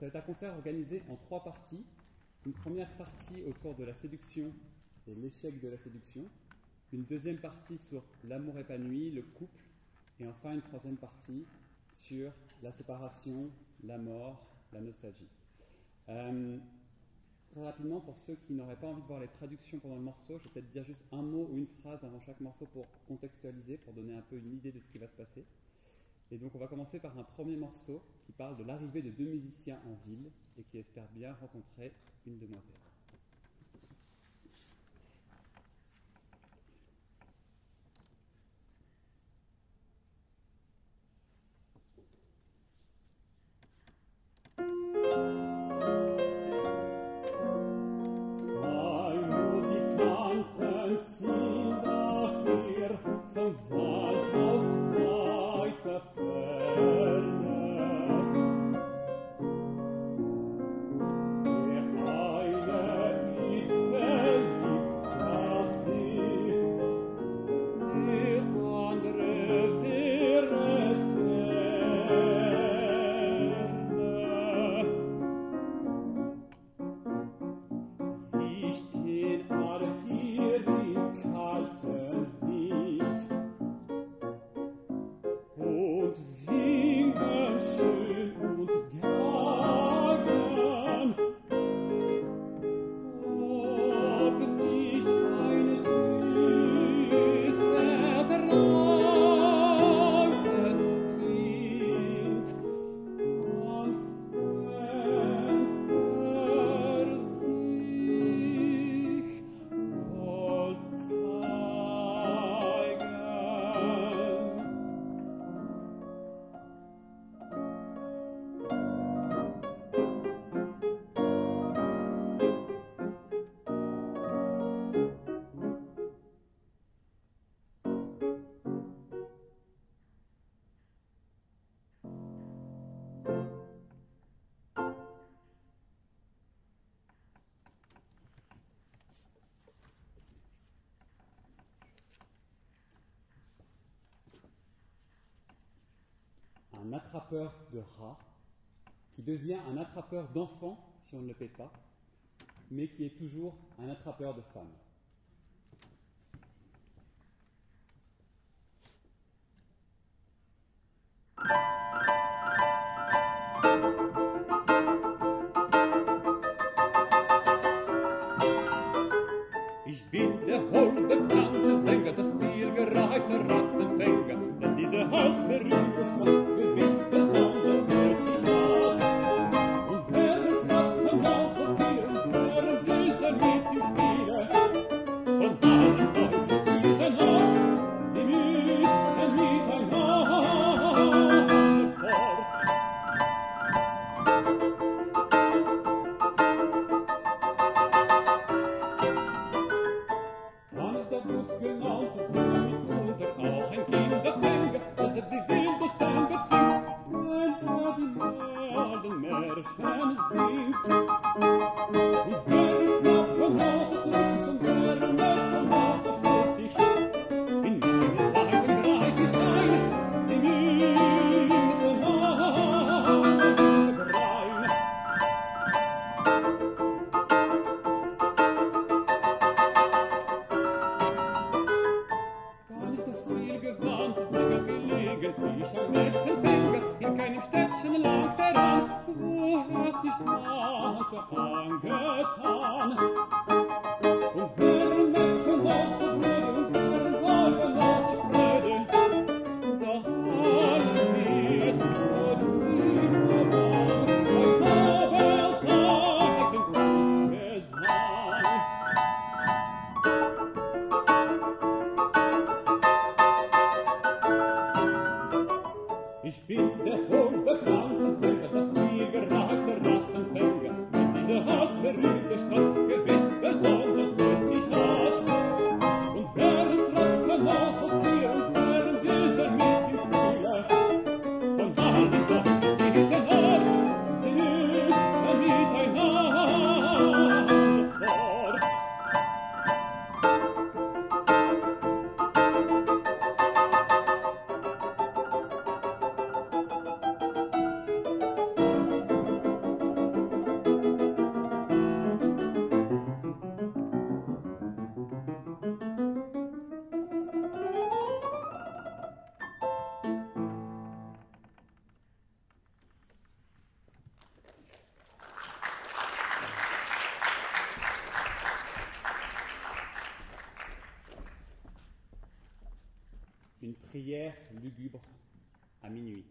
Ça va être un concert organisé en trois parties. Une première partie autour de la séduction et l'échec de la séduction. Une deuxième partie sur l'amour épanoui, le couple. Et enfin une troisième partie sur la séparation, la mort, la nostalgie. Euh, très rapidement, pour ceux qui n'auraient pas envie de voir les traductions pendant le morceau, je vais peut-être dire juste un mot ou une phrase avant chaque morceau pour contextualiser, pour donner un peu une idée de ce qui va se passer. Et donc on va commencer par un premier morceau qui parle de l'arrivée de deux musiciens en ville et qui espèrent bien rencontrer une demoiselle. Un attrapeur de rats qui devient un attrapeur d'enfants si on ne le paie pas, mais qui est toujours un attrapeur de femmes. falschen Mädchen Fänger, in keinem Städtchen langt er an, wo es nicht kann, hat schon. Prière lugubre à minuit.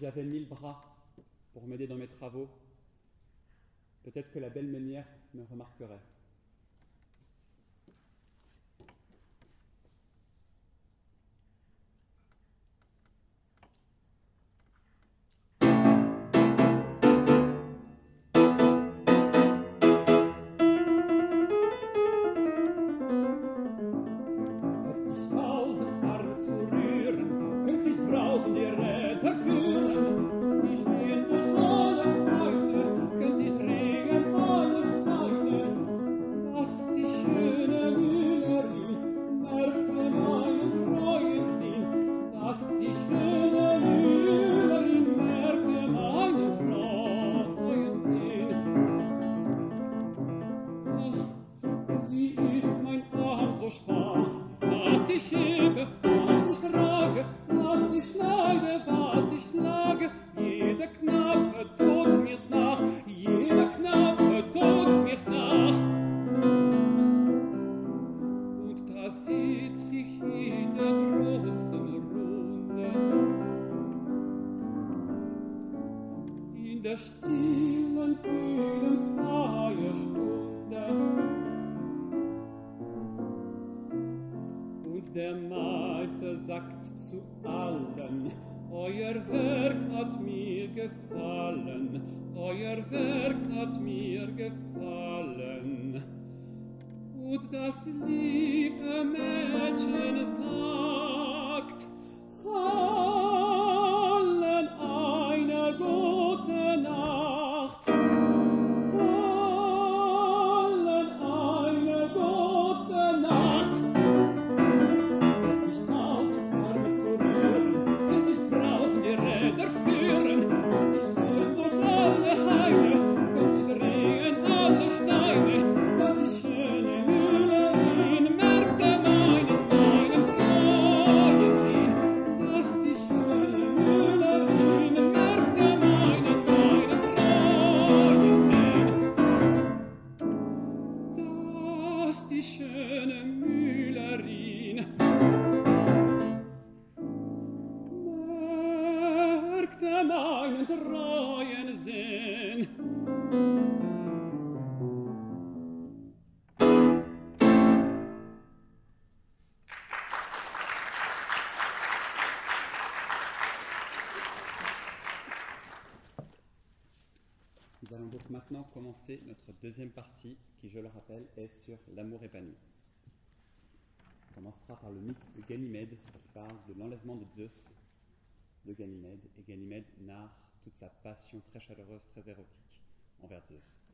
j'avais mille bras pour m'aider dans mes travaux, peut-être que la belle meunière me remarquerait. deuxième partie qui, je le rappelle, est sur l'amour épanoui. On commencera par le mythe de Ganymède qui parle de l'enlèvement de Zeus de Ganymède et Ganymède narre toute sa passion très chaleureuse, très érotique envers Zeus.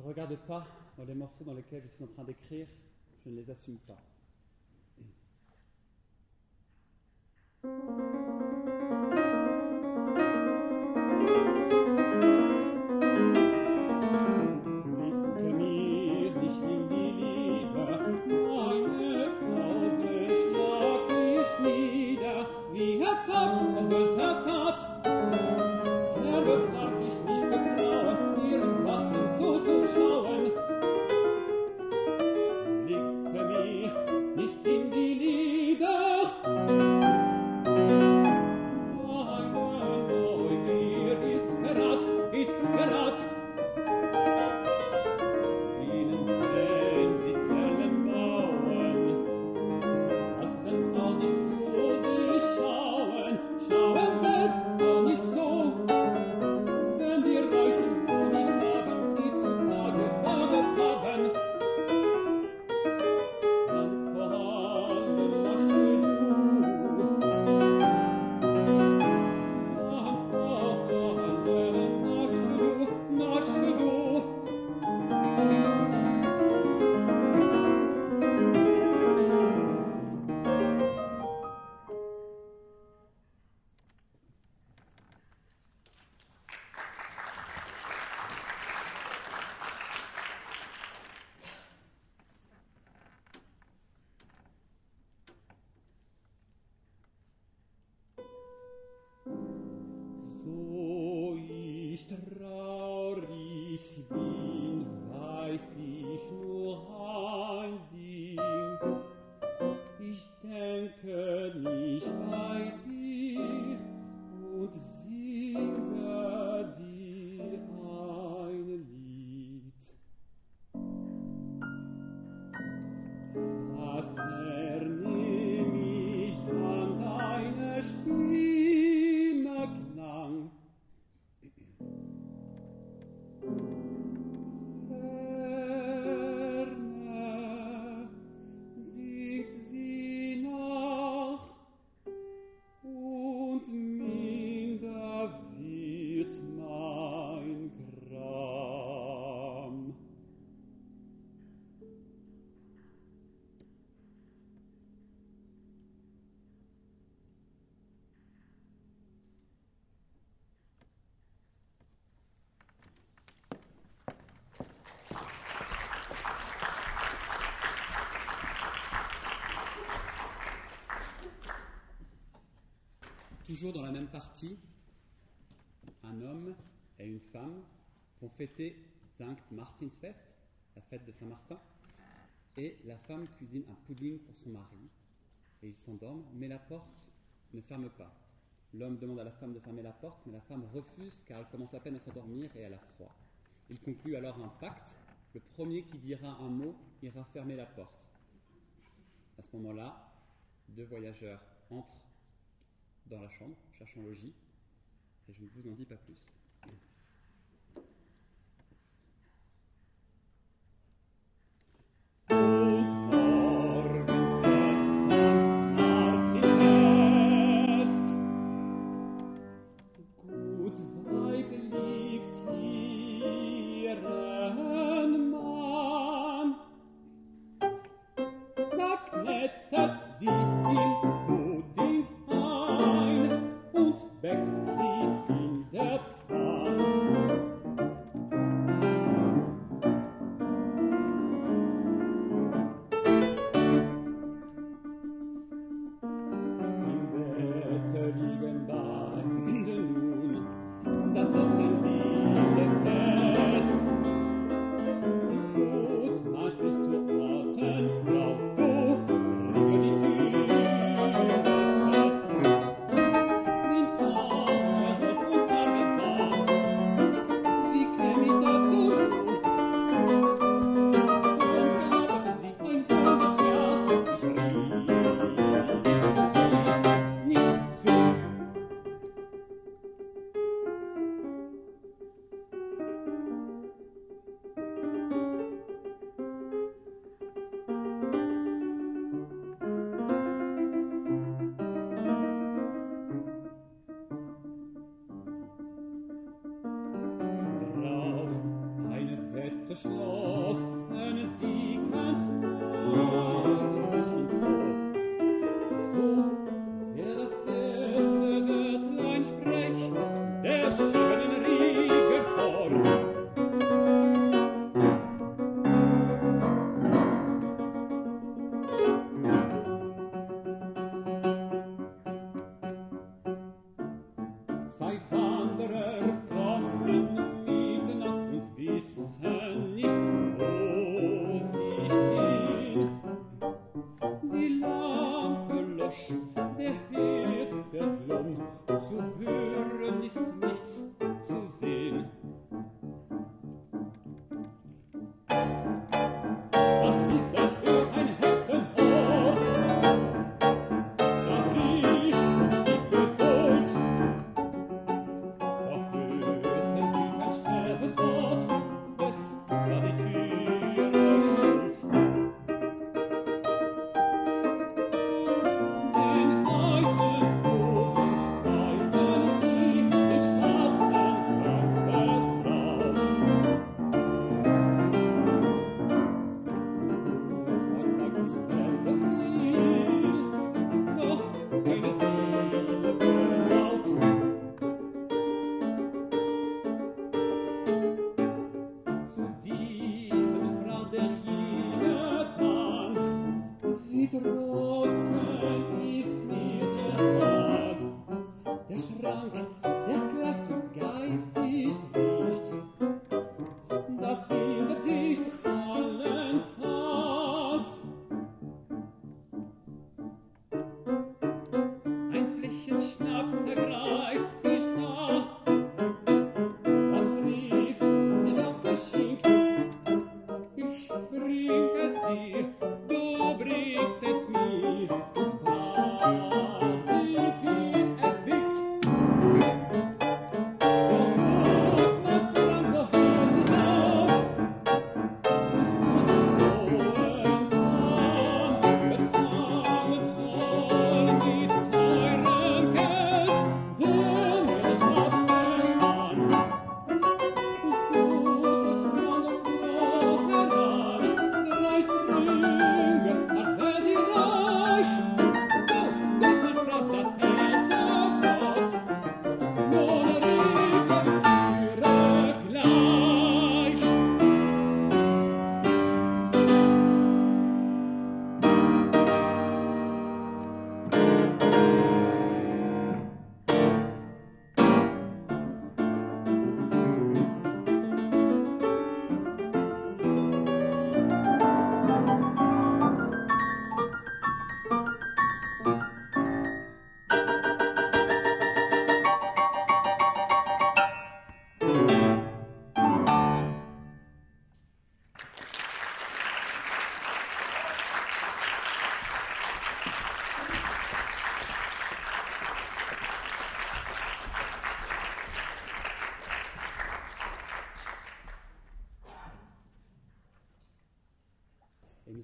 Ne regarde pas dans les morceaux dans lesquels je suis en train d'écrire, je ne les assume pas. Toujours dans la même partie, un homme et une femme vont fêter Sankt Martinsfest, la fête de Saint-Martin, et la femme cuisine un pudding pour son mari, et ils s'endorment, mais la porte ne ferme pas. L'homme demande à la femme de fermer la porte, mais la femme refuse car elle commence à peine à s'endormir et elle a froid. Il conclut alors un pacte, le premier qui dira un mot ira fermer la porte. À ce moment-là, deux voyageurs entrent dans la chambre, cherchant logis, et je ne vous en dis pas plus. wanderer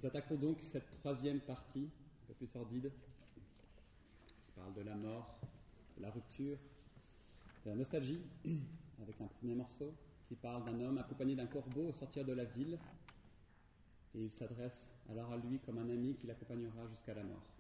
nous attaquons donc cette troisième partie, un peu plus sordide, qui parle de la mort, de la rupture, de la nostalgie, avec un premier morceau qui parle d'un homme accompagné d'un corbeau au sortir de la ville, et il s'adresse alors à lui comme un ami qui l'accompagnera jusqu'à la mort.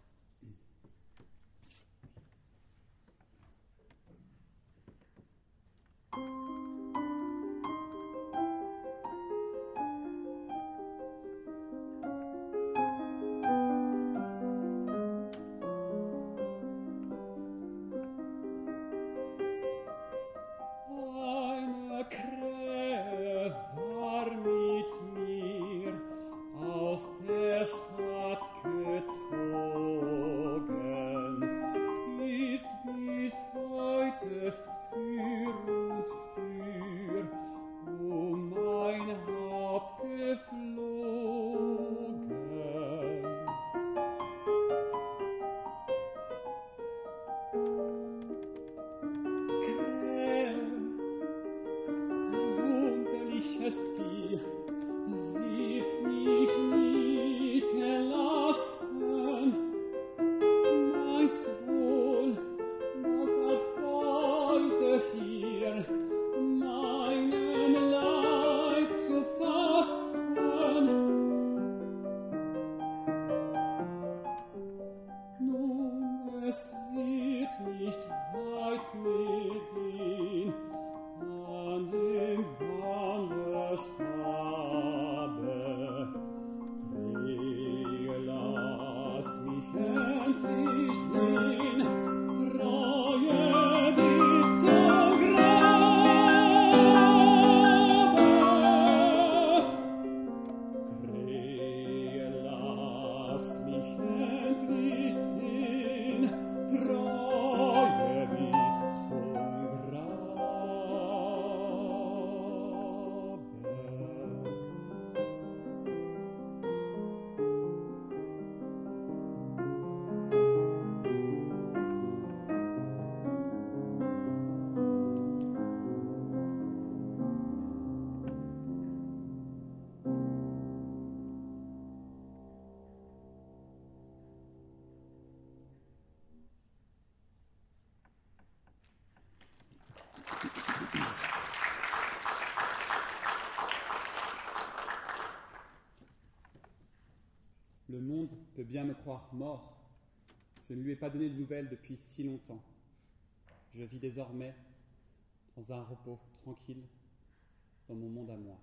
lass mich endlich sehen, peut bien me croire mort. Je ne lui ai pas donné de nouvelles depuis si longtemps. Je vis désormais dans un repos tranquille dans mon monde à moi.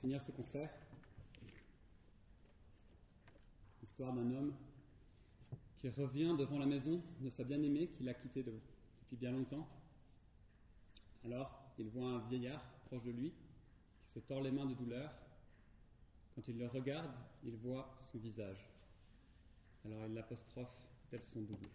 Finir ce concert, l'histoire d'un homme qui revient devant la maison de sa bien-aimée qu'il a quittée de- depuis bien longtemps. Alors, il voit un vieillard proche de lui qui se tord les mains de douleur. Quand il le regarde, il voit son visage. Alors il l'apostrophe tel son double.